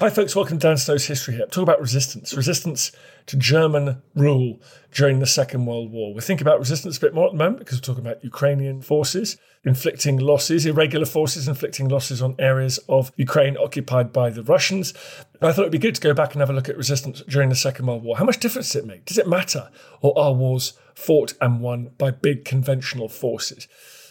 Hi, folks. Welcome to Dan Snow's History Hit. Talk about resistance. Resistance to German rule during the Second World War. We're thinking about resistance a bit more at the moment because we're talking about Ukrainian forces inflicting losses, irregular forces inflicting losses on areas of Ukraine occupied by the Russians. I thought it'd be good to go back and have a look at resistance during the Second World War. How much difference does it make? Does it matter? Or are wars fought and won by big conventional forces?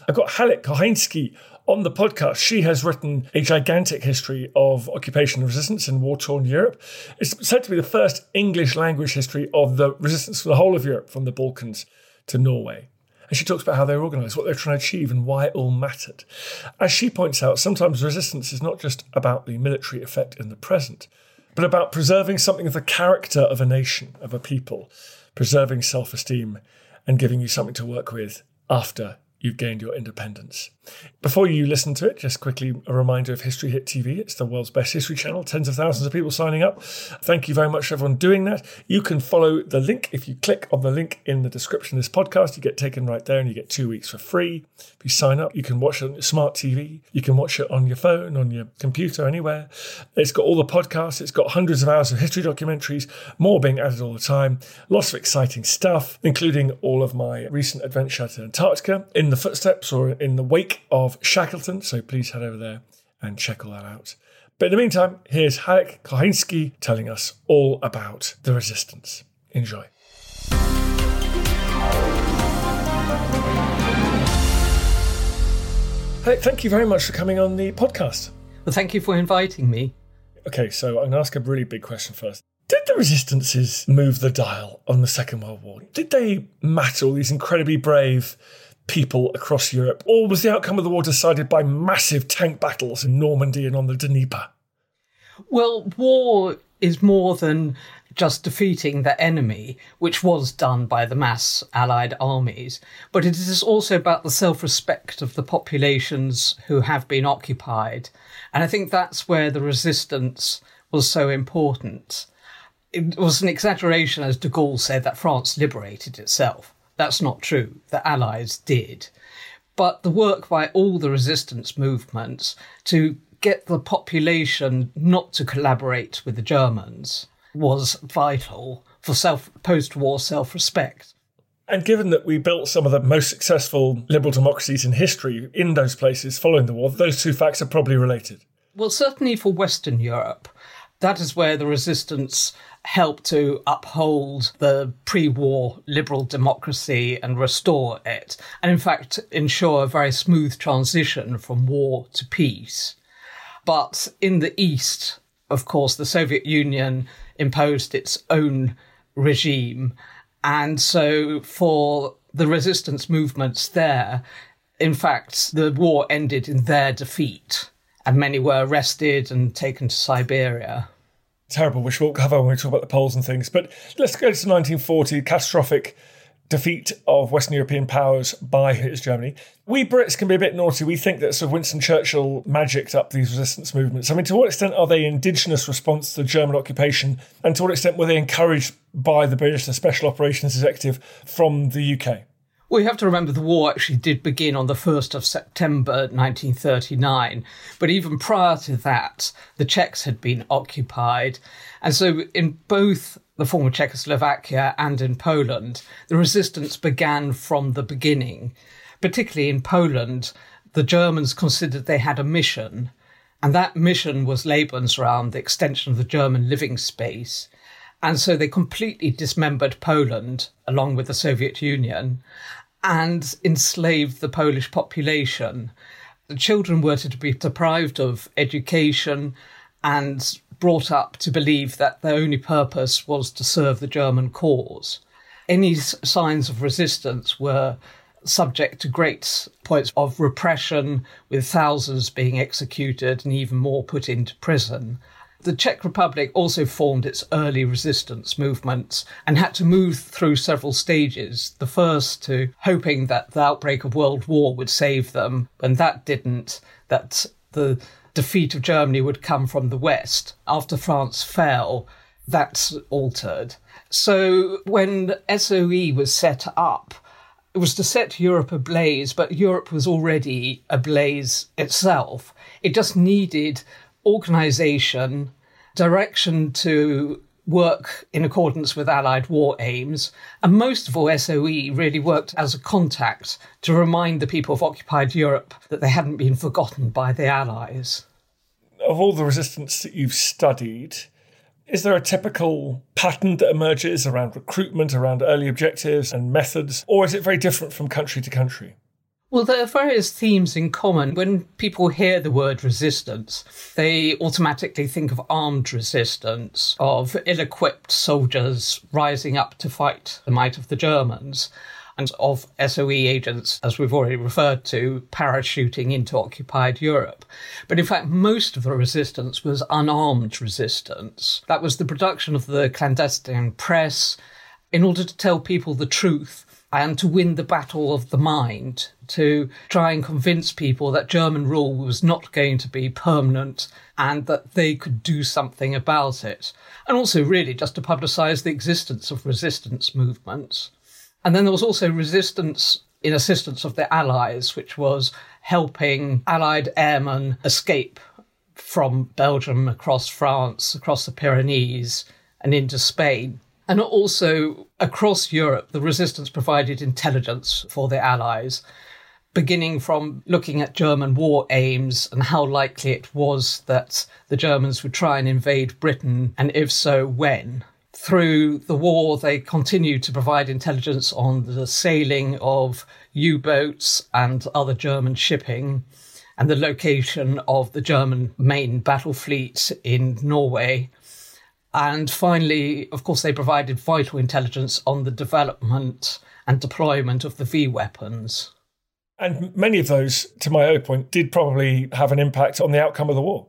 I've got Halik Kochanski on the podcast, she has written a gigantic history of occupation resistance in war torn Europe. It's said to be the first English language history of the resistance for the whole of Europe, from the Balkans to Norway. And she talks about how they're organised, what they're trying to achieve, and why it all mattered. As she points out, sometimes resistance is not just about the military effect in the present, but about preserving something of the character of a nation, of a people, preserving self esteem, and giving you something to work with after you've gained your independence. Before you listen to it, just quickly a reminder of History Hit TV. It's the world's best history channel, tens of thousands of people signing up. Thank you very much everyone doing that. You can follow the link. If you click on the link in the description of this podcast, you get taken right there and you get two weeks for free. If you sign up, you can watch it on your smart TV. You can watch it on your phone, on your computer, anywhere. It's got all the podcasts. It's got hundreds of hours of history documentaries, more being added all the time. Lots of exciting stuff, including all of my recent adventure to Antarctica in the footsteps or in the wake of Shackleton, so please head over there and check all that out. But in the meantime, here's Halik Kochanski telling us all about the resistance. Enjoy. Halik, thank you very much for coming on the podcast. Well, thank you for inviting me. Okay, so I'm going to ask a really big question first. Did the resistances move the dial on the Second World War? Did they matter, all these incredibly brave people across Europe? Or was the outcome of the war decided by massive tank battles in Normandy and on the Dnieper? Well, war is more than just defeating the enemy, which was done by the mass Allied armies, but it is also about the self respect of the populations who have been occupied. And I think that's where the resistance was so important. It was an exaggeration, as de Gaulle said, that France liberated itself. That's not true. The Allies did. But the work by all the resistance movements to get the population not to collaborate with the Germans was vital for self post-war self-respect. And given that we built some of the most successful liberal democracies in history in those places following the war, those two facts are probably related. Well, certainly for Western Europe, that is where the resistance helped to uphold the pre war liberal democracy and restore it, and in fact ensure a very smooth transition from war to peace. But in the East, of course, the Soviet Union imposed its own regime. And so for the resistance movements there, in fact, the war ended in their defeat, and many were arrested and taken to Siberia terrible, which we'll cover when we talk about the Poles and things. But let's go to 1940, catastrophic defeat of Western European powers by Hitler's Germany. We Brits can be a bit naughty. We think that sort of Winston Churchill magicked up these resistance movements. I mean, to what extent are they indigenous response to the German occupation? And to what extent were they encouraged by the British, the Special Operations Executive from the UK? Well, you have to remember the war actually did begin on the 1st of September 1939. But even prior to that, the Czechs had been occupied. And so, in both the former Czechoslovakia and in Poland, the resistance began from the beginning. Particularly in Poland, the Germans considered they had a mission, And that mission was Lebensraum, the extension of the German living space. And so they completely dismembered Poland along with the Soviet Union and enslaved the Polish population. The children were to be deprived of education and brought up to believe that their only purpose was to serve the German cause. Any signs of resistance were subject to great points of repression, with thousands being executed and even more put into prison. The Czech Republic also formed its early resistance movements and had to move through several stages. The first to hoping that the outbreak of World War would save them, and that didn't, that the defeat of Germany would come from the West. After France fell, that's altered. So when SOE was set up, it was to set Europe ablaze, but Europe was already ablaze itself. It just needed organisation, direction to work in accordance with Allied war aims, and most of all, SOE really worked as a contact to remind the people of occupied Europe that they hadn't been forgotten by the Allies. Of all the resistance that you've studied, is there a typical pattern that emerges around recruitment, around early objectives and methods, or is it very different from country to country? Well, there are various themes in common. When people hear the word resistance, they automatically think of armed resistance, of ill equipped soldiers rising up to fight the might of the Germans and of SOE agents, as we've already referred to, parachuting into occupied Europe. But in fact, most of the resistance was unarmed resistance. That was the production of the clandestine press in order to tell people the truth and to win the battle of the mind, to try and convince people that German rule was not going to be permanent and that they could do something about it. And also, really, just to publicise the existence of resistance movements. And then there was also resistance in assistance of the Allies, which was helping Allied airmen escape from Belgium across France, across the Pyrenees, and into Spain. And also across Europe, the resistance provided intelligence for the Allies, beginning from looking at German war aims and how likely it was that the Germans would try and invade Britain, and if so, when through the war, they continued to provide intelligence on the sailing of U boats and other German shipping and the location of the German main battle fleet in Norway. And finally, of course, they provided vital intelligence on the development and deployment of the V weapons. And many of those, to my own point, did probably have an impact on the outcome of the war.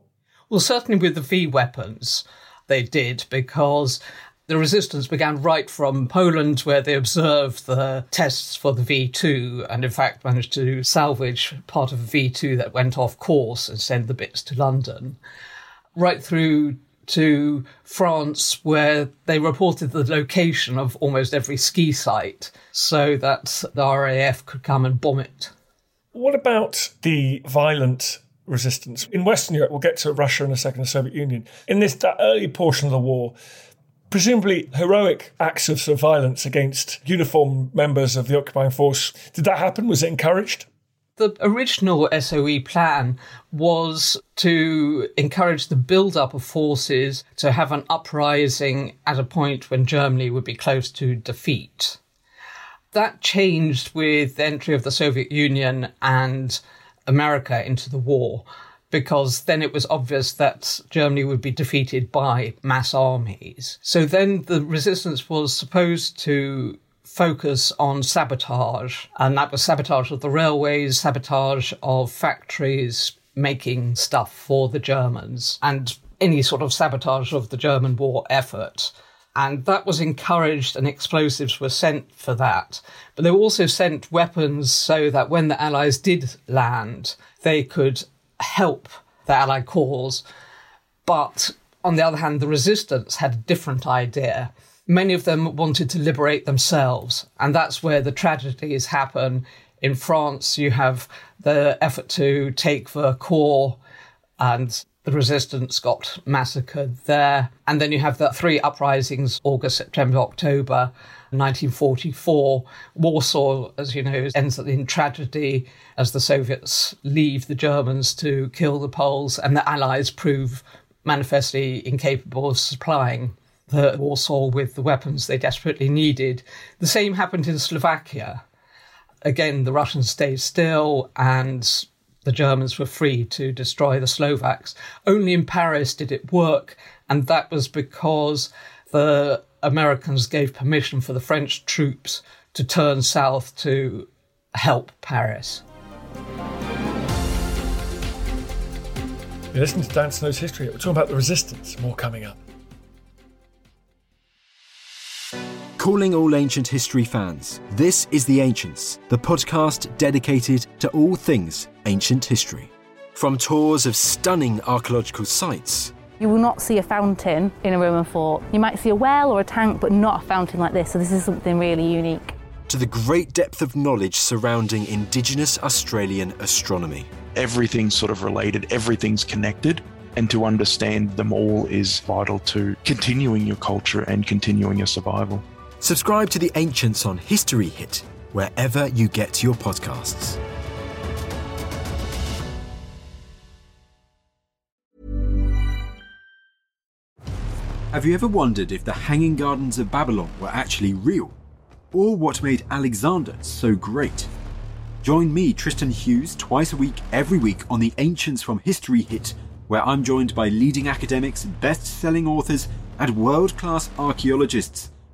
Well, certainly with the V weapons, they did, because the resistance began right from Poland, where they observed the tests for the V2 and, in fact, managed to salvage part of the V2 that went off course and send the bits to London, right through to France, where they reported the location of almost every ski site so that the RAF could come and bomb it. What about the violent resistance? In Western Europe, we'll get to Russia in a second, the Soviet Union. In this early portion of the war, presumably heroic acts of, violence against uniformed members of the occupying force. Did that happen? Was it encouraged? The original SOE plan was to encourage the build up of forces to have an uprising at a point when Germany would be close to defeat. That changed with the entry of the Soviet Union and America into the war because then it was obvious that Germany would be defeated by mass armies. So then the resistance was supposed to focus on sabotage, and that was sabotage of the railways, sabotage of factories making stuff for the Germans, and any sort of sabotage of the German war effort. And that was encouraged, and explosives were sent for that. But they were also sent weapons so that when the Allies did land, they could help the Allied cause. But on the other hand, the resistance had a different idea. Many of them wanted to liberate themselves, and that's where the tragedies happen. In France, you have the effort to take Vercors, and the resistance got massacred there. And then you have the three uprisings August, September, October. 1944. Warsaw, as you know, ends in tragedy as the Soviets leave the Germans to kill the Poles, and the Allies prove manifestly incapable of supplying the Warsaw with the weapons they desperately needed. The same happened in Slovakia. Again, the Russians stayed still and the Germans were free to destroy the Slovaks. Only in Paris did it work, and that was because the Americans gave permission for the French troops to turn south to help Paris. You're listening to Dan Snow's History. We're talking about the resistance. More coming up. Calling all ancient history fans, this is The Ancients, the podcast dedicated to all things ancient history. From tours of stunning archaeological sites you will not see a fountain in a Roman fort. You might see a well or a tank, but not a fountain like this. So, this is something really unique. To the great depth of knowledge surrounding Indigenous Australian astronomy. Everything's sort of related, everything's connected, and to understand them all is vital to continuing your culture and continuing your survival. Subscribe to The Ancients on History Hit, wherever you get your podcasts. Have you ever wondered if the Hanging Gardens of Babylon were actually real? Or what made Alexander so great? Join me, Tristan Hughes, twice a week, every week on the Ancients from History Hit, where I'm joined by leading academics, best selling authors, and world class archaeologists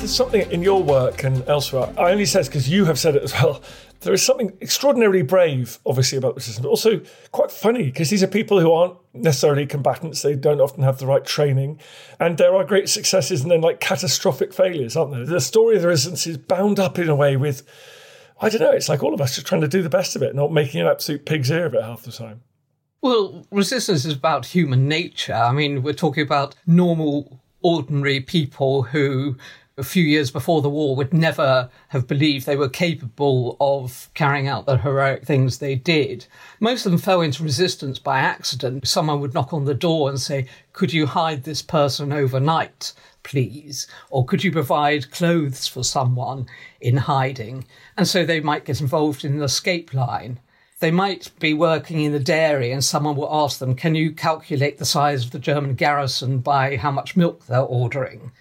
There's something in your work and elsewhere. I only say this because you have said it as well. There is something extraordinarily brave, obviously, about the system, but also quite funny because these are people who aren't necessarily combatants. They don't often have the right training. And there are great successes and then like catastrophic failures, aren't there? The story of the resistance is bound up in a way with, I don't know, it's like all of us just trying to do the best of it, not making an absolute pig's ear of it half the time. Well, resistance is about human nature. I mean, we're talking about normal, ordinary people who a few years before the war would never have believed they were capable of carrying out the heroic things they did. Most of them fell into resistance by accident. Someone would knock on the door and say, Could you hide this person overnight, please? Or could you provide clothes for someone in hiding? And so they might get involved in an escape line. They might be working in the dairy and someone will ask them, Can you calculate the size of the German garrison by how much milk they're ordering?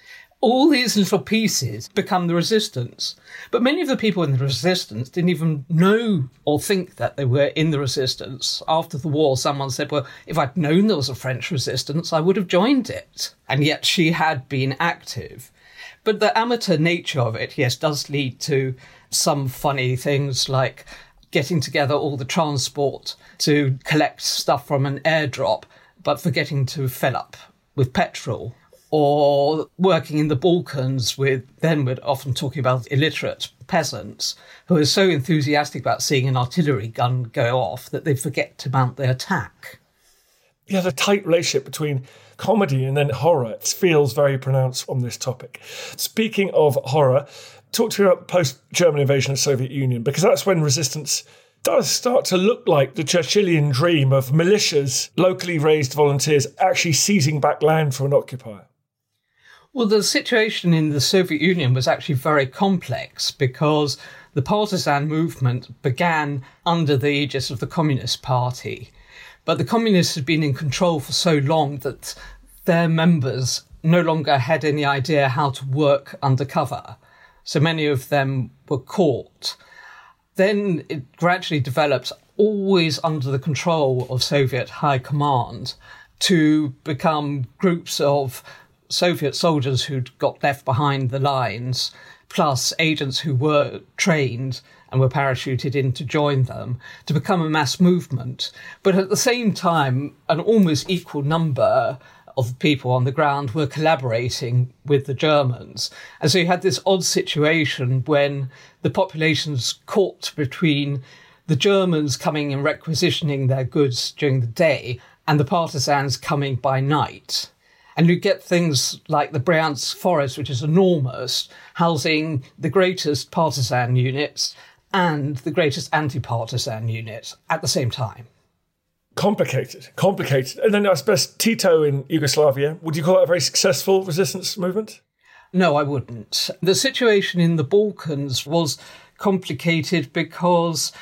All these little pieces become the resistance. But many of the people in the resistance didn't even know or think that they were in the resistance. After the war, someone said, Well, if I'd known there was a French resistance, I would have joined it. And yet she had been active. But the amateur nature of it, yes, does lead to some funny things like getting together all the transport to collect stuff from an airdrop, but forgetting to fill up with petrol or working in the Balkans with, then we're often talking about illiterate peasants who are so enthusiastic about seeing an artillery gun go off that they forget to mount their attack. Yeah, the tight relationship between comedy and then horror It feels very pronounced on this topic. Speaking of horror, talk to me about post German invasion of the Soviet Union, because that's when resistance does start to look like the Churchillian dream of militias, locally raised volunteers actually seizing back land from an occupier. Well, the situation in the Soviet Union was actually very complex because the partisan movement began under the aegis of the Communist Party. But the communists had been in control for so long that their members no longer had any idea how to work undercover. So many of them were caught. Then it gradually developed, always under the control of Soviet high command, to become groups of Soviet soldiers who'd got left behind the lines, plus agents who were trained and were parachuted in to join them to become a mass movement. But at the same time, an almost equal number of people on the ground were collaborating with the Germans. And so you had this odd situation when the population's caught between the Germans coming and requisitioning their goods during the day and the partisans coming by night. And you get things like the Bryansk Forest, which is enormous, housing the greatest partisan units and the greatest anti partisan units at the same time. Complicated, complicated. And then I suppose Tito in Yugoslavia, would you call that a very successful resistance movement? No, I wouldn't. The situation in the Balkans was complicated because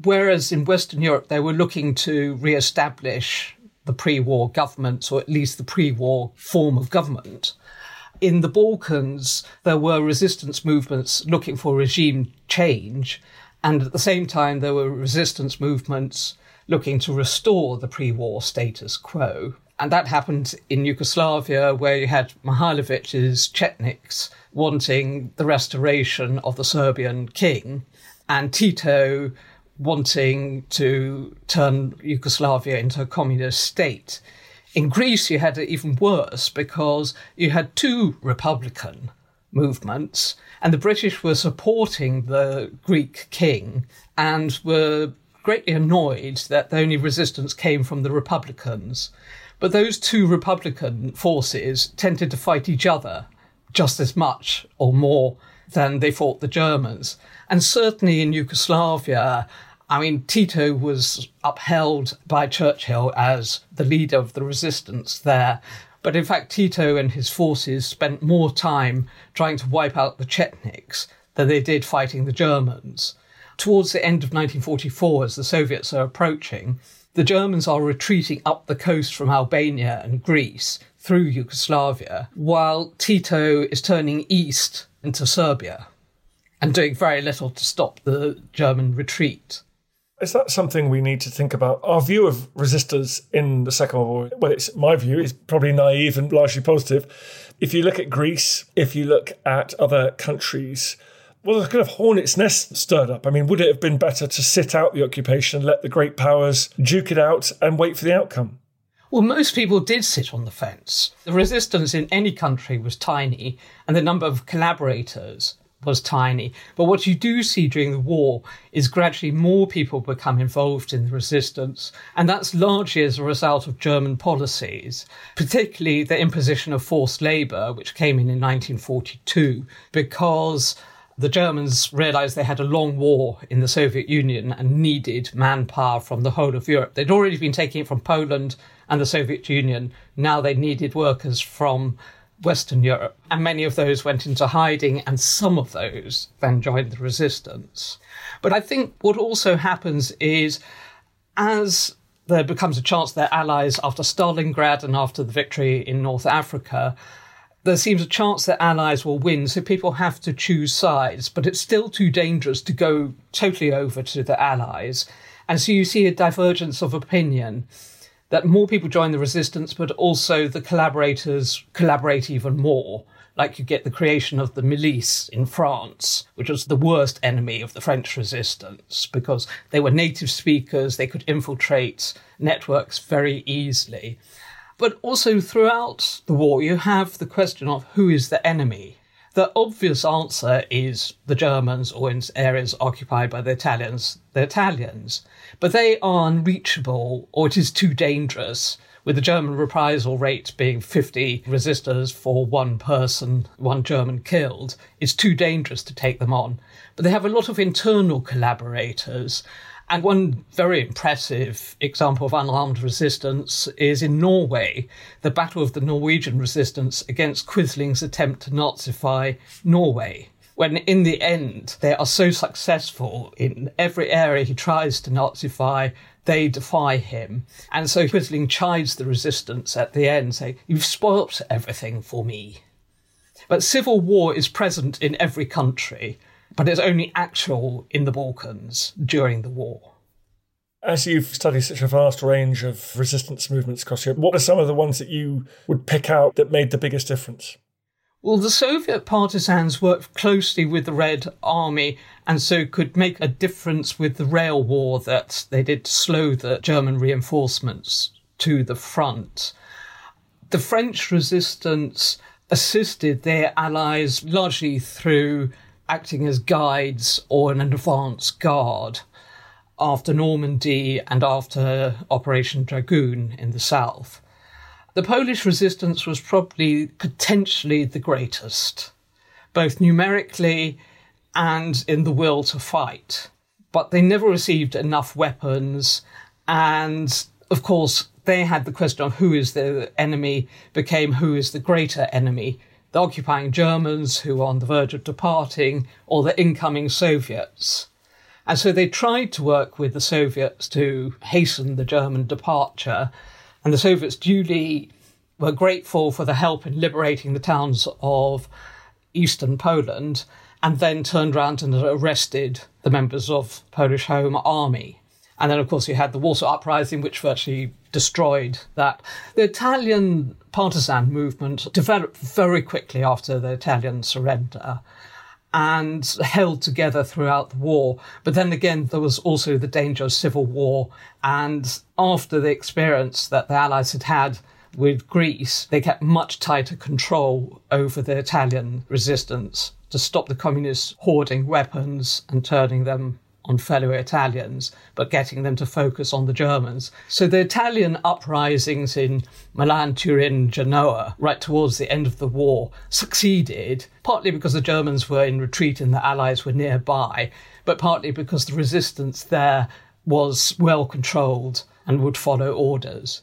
whereas in Western Europe they were looking to re establish the pre war government, or at least the pre war form of government. In the Balkans, there were resistance movements looking for regime change, and at the same time, there were resistance movements looking to restore the pre war status quo. And that happened in Yugoslavia, where you had Mihailovic's Chetniks wanting the restoration of the Serbian king, and Tito wanting to turn Yugoslavia into a communist state. In Greece, you had it even worse because you had two Republican movements, and the British were supporting the Greek king and were greatly annoyed that the only resistance came from the Republicans. But those two Republican forces tended to fight each other just as much or more than they fought the Germans. And certainly in Yugoslavia, I mean, Tito was upheld by Churchill as the leader of the resistance there. But in fact, Tito and his forces spent more time trying to wipe out the Chetniks than they did fighting the Germans. Towards the end of 1944, as the Soviets are approaching, the Germans are retreating up the coast from Albania and Greece through Yugoslavia, while Tito is turning east into Serbia and doing very little to stop the German retreat. Is that something we need to think about? Our view of resistors in the Second World War, well, it's my view, is probably naive and largely positive. If you look at Greece, if you look at other countries, well, the kind of hornet's nest stirred up. I mean, would it have been better to sit out the occupation, let the great powers duke it out, and wait for the outcome? Well, most people did sit on the fence. The resistance in any country was tiny, and the number of collaborators was tiny. But what you do see during the war is gradually more people become involved in the resistance, and that's largely as a result of German policies, particularly the imposition of forced labour, which came in in 1942, because the Germans realized they had a long war in the Soviet Union and needed manpower from the whole of Europe. They'd already been taking it from Poland and the Soviet Union. Now they needed workers from Western Europe, and many of those went into hiding, and some of those then joined the resistance. But I think what also happens is as there becomes a chance their allies after Stalingrad and after the victory in North Africa, there seems a chance that allies will win, so people have to choose sides, but it's still too dangerous to go totally over to the allies. And so you see a divergence of opinion that more people join the resistance, but also the collaborators collaborate even more. Like you get the creation of the milice in France, which was the worst enemy of the French resistance because they were native speakers, they could infiltrate networks very easily. But also throughout the war, you have the question of who is the enemy. The obvious answer is the Germans, or in areas occupied by the Italians, the Italians. But they are unreachable, or it is too dangerous with the German reprisal rate being 50 resistors for one person, one German killed, it's too dangerous to take them on. But they have a lot of internal collaborators. And one very impressive example of unarmed resistance is in Norway, the Battle of the Norwegian Resistance against Quisling's attempt to Nazify Norway when in the end they are so successful in every area he tries to Nazify, they defy him. And so Quisling chides the resistance at the end, saying, You've spoilt everything for me. But civil war is present in every country, but it's only actual in the Balkans during the war. As you've studied such a vast range of resistance movements across Europe, what are some of the ones that you would pick out that made the biggest difference? Well, the Soviet partisans worked closely with the Red Army and so could make a difference with the rail war that they did to slow the German reinforcements to the front. The French resistance assisted their allies largely through acting as guides or an advance guard after Normandy and after Operation Dragoon in the south. The Polish resistance was probably potentially the greatest, both numerically and in the will to fight. But they never received enough weapons, and of course, they had the question of who is the enemy became who is the greater enemy the occupying Germans who were on the verge of departing, or the incoming Soviets. And so they tried to work with the Soviets to hasten the German departure, and the Soviets duly were grateful for the help in liberating the towns of eastern Poland, and then turned around and arrested the members of Polish Home Army. And then, of course, you had the Warsaw Uprising, which virtually destroyed that. The Italian partisan movement developed very quickly after the Italian surrender and held together throughout the war. But then again, there was also the danger of civil war. And after the experience that the Allies had had with Greece, they kept much tighter control over the Italian resistance to stop the communists hoarding weapons and turning them on fellow Italians, but getting them to focus on the Germans. So the Italian uprisings in Milan, Turin, Genoa, right towards the end of the war, succeeded, partly because the Germans were in retreat and the Allies were nearby, but partly because the resistance there was well controlled and would follow orders.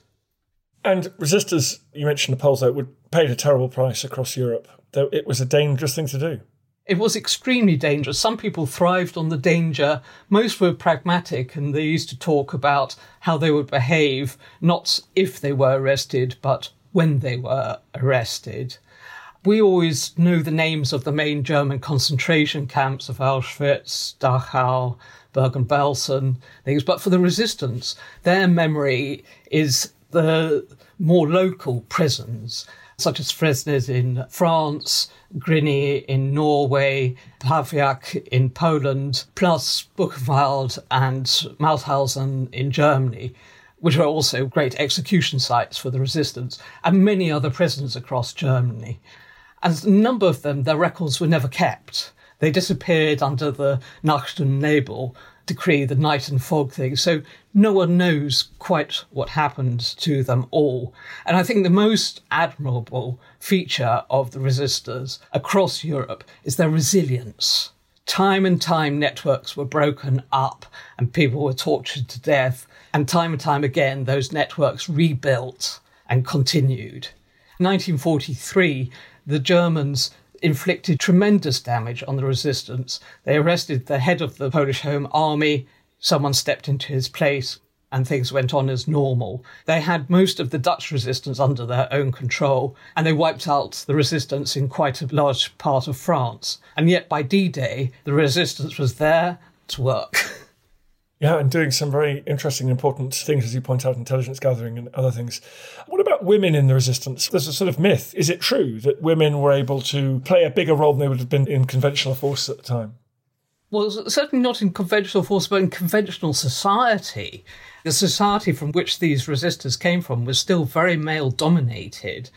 And resistors, you mentioned the Poles, would paid a terrible price across Europe, though it was a dangerous thing to do. It was extremely dangerous. Some people thrived on the danger. Most were pragmatic and they used to talk about how they would behave, not if they were arrested, but when they were arrested. We always know the names of the main German concentration camps of Auschwitz, Dachau, Bergen-Belsen, things, but for the resistance, their memory is the more local prisons such as Fresnes in France, Grini in Norway, Pawiak in Poland, plus Buchenwald and Mauthausen in Germany, which were also great execution sites for the resistance, and many other prisons across Germany. And a number of them, their records were never kept. They disappeared under the Nacht und Nebel, decree, the night and fog thing. So no one knows quite what happened to them all. And I think the most admirable feature of the resistors across Europe is their resilience. Time and time, networks were broken up and people were tortured to death. And time and time again, those networks rebuilt and continued. 1943, the Germans inflicted tremendous damage on the resistance. They arrested the head of the Polish Home Army. Someone stepped into his place and things went on as normal. They had most of the Dutch resistance under their own control, and they wiped out the resistance in quite a large part of France. And yet by D Day, the resistance was there to work. Yeah, and doing some very interesting, important things, as you point out, intelligence gathering and other things. What about women in the resistance? There's a sort of myth. Is it true that women were able to play a bigger role than they would have been in conventional forces at the time? Well, certainly not in conventional force, but in conventional society. The society from which these resistors came from was still very male dominated.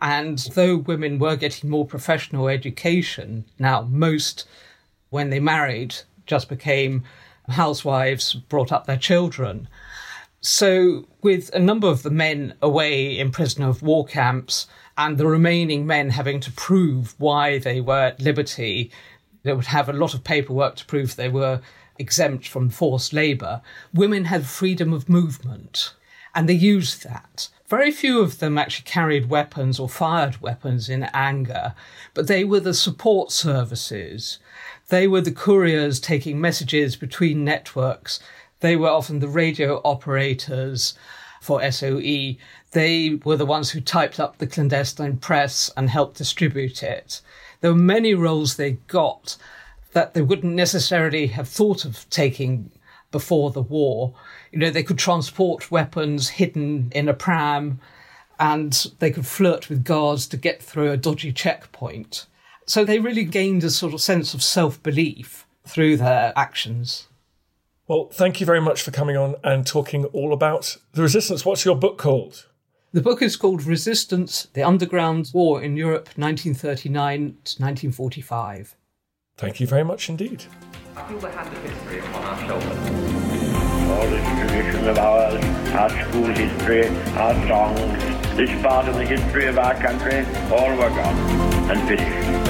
And though women were getting more professional education, now most, when they married, just became housewives brought up their children. So, with a number of the men away in prisoner of war camps and the remaining men having to prove why they were at liberty, they would have a lot of paperwork to prove they were exempt from forced labour. Women had freedom of movement, and they used that. Very few of them actually carried weapons or fired weapons in anger, but they were the support services. They were the couriers taking messages between networks they were often the radio operators for SOE. They were the ones who typed up the clandestine press and helped distribute it. There were many roles they got that they wouldn't necessarily have thought of taking before the war. You know, they could transport weapons hidden in a pram and they could flirt with guards to get through a dodgy checkpoint. So they really gained a sort of sense of self belief through their actions. Well, thank you very much for coming on and talking all about the resistance. What's your book called? The book is called Resistance The Underground War in Europe, 1939 to 1945. Thank you very much indeed. I feel the hand of history upon our shoulders. All this tradition of ours, our school history, our songs, this part of the history of our country, all were gone and finished.